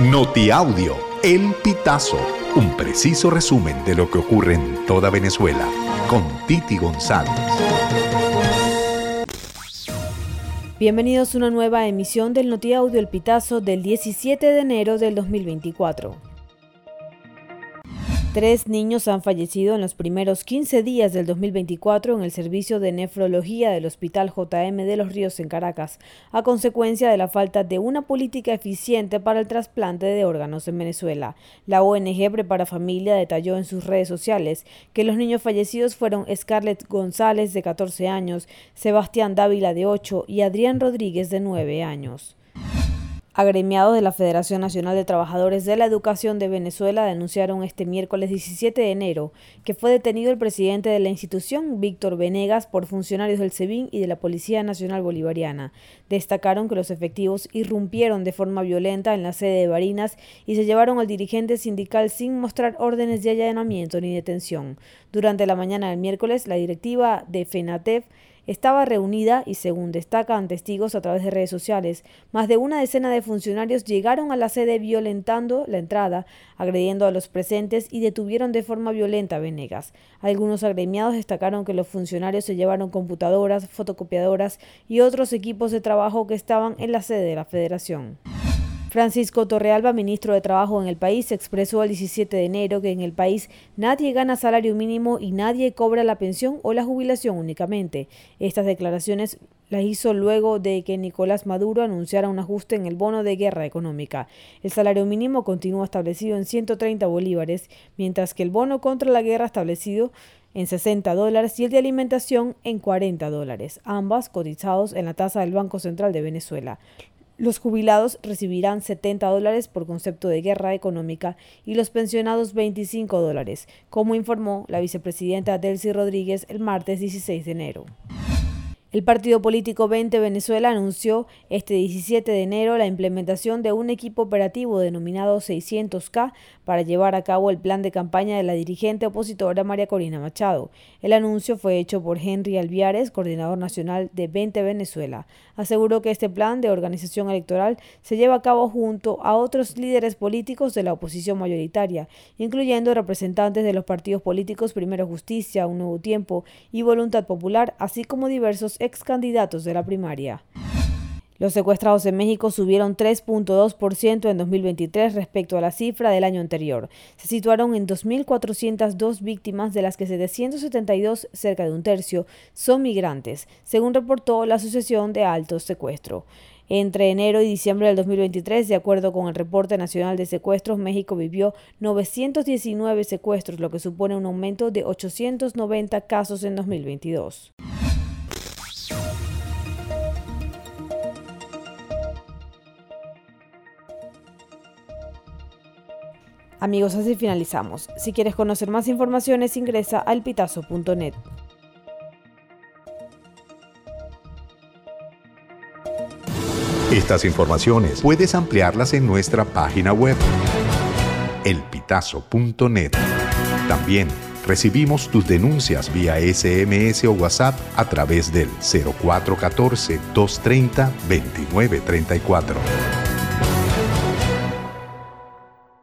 Notiaudio, El Pitazo, un preciso resumen de lo que ocurre en toda Venezuela, con Titi González. Bienvenidos a una nueva emisión del Notiaudio El Pitazo del 17 de enero del 2024. Tres niños han fallecido en los primeros 15 días del 2024 en el servicio de nefrología del Hospital JM de los Ríos en Caracas, a consecuencia de la falta de una política eficiente para el trasplante de órganos en Venezuela. La ONG Prepara Familia detalló en sus redes sociales que los niños fallecidos fueron Scarlett González, de 14 años, Sebastián Dávila, de 8 y Adrián Rodríguez, de 9 años. Agremiados de la Federación Nacional de Trabajadores de la Educación de Venezuela denunciaron este miércoles 17 de enero que fue detenido el presidente de la institución, Víctor Venegas, por funcionarios del SEBIN y de la Policía Nacional Bolivariana. Destacaron que los efectivos irrumpieron de forma violenta en la sede de Barinas y se llevaron al dirigente sindical sin mostrar órdenes de allanamiento ni detención. Durante la mañana del miércoles, la directiva de FENATEF estaba reunida y, según destacan testigos a través de redes sociales, más de una decena de funcionarios llegaron a la sede violentando la entrada, agrediendo a los presentes y detuvieron de forma violenta a Venegas. Algunos agremiados destacaron que los funcionarios se llevaron computadoras, fotocopiadoras y otros equipos de trabajo que estaban en la sede de la federación. Francisco Torrealba, ministro de Trabajo en el país, expresó el 17 de enero que en el país nadie gana salario mínimo y nadie cobra la pensión o la jubilación únicamente. Estas declaraciones las hizo luego de que Nicolás Maduro anunciara un ajuste en el bono de guerra económica. El salario mínimo continúa establecido en 130 bolívares, mientras que el bono contra la guerra establecido en 60 dólares y el de alimentación en 40 dólares, ambas cotizados en la tasa del Banco Central de Venezuela. Los jubilados recibirán 70 dólares por concepto de guerra económica y los pensionados 25 dólares, como informó la vicepresidenta Delcy Rodríguez el martes 16 de enero. El partido político 20 Venezuela anunció este 17 de enero la implementación de un equipo operativo denominado 600K para llevar a cabo el plan de campaña de la dirigente opositora María Corina Machado. El anuncio fue hecho por Henry Alviares, coordinador nacional de 20 Venezuela. Aseguró que este plan de organización electoral se lleva a cabo junto a otros líderes políticos de la oposición mayoritaria, incluyendo representantes de los partidos políticos Primero Justicia, Un Nuevo Tiempo y Voluntad Popular, así como diversos ex candidatos de la primaria. Los secuestrados en México subieron 3.2% en 2023 respecto a la cifra del año anterior. Se situaron en 2.402 víctimas, de las que 772, cerca de un tercio, son migrantes, según reportó la Asociación de Altos Secuestro. Entre enero y diciembre del 2023, de acuerdo con el Reporte Nacional de Secuestros, México vivió 919 secuestros, lo que supone un aumento de 890 casos en 2022. Amigos, así finalizamos. Si quieres conocer más informaciones, ingresa a elpitazo.net. Estas informaciones puedes ampliarlas en nuestra página web, elpitazo.net. También recibimos tus denuncias vía SMS o WhatsApp a través del 0414-230-2934.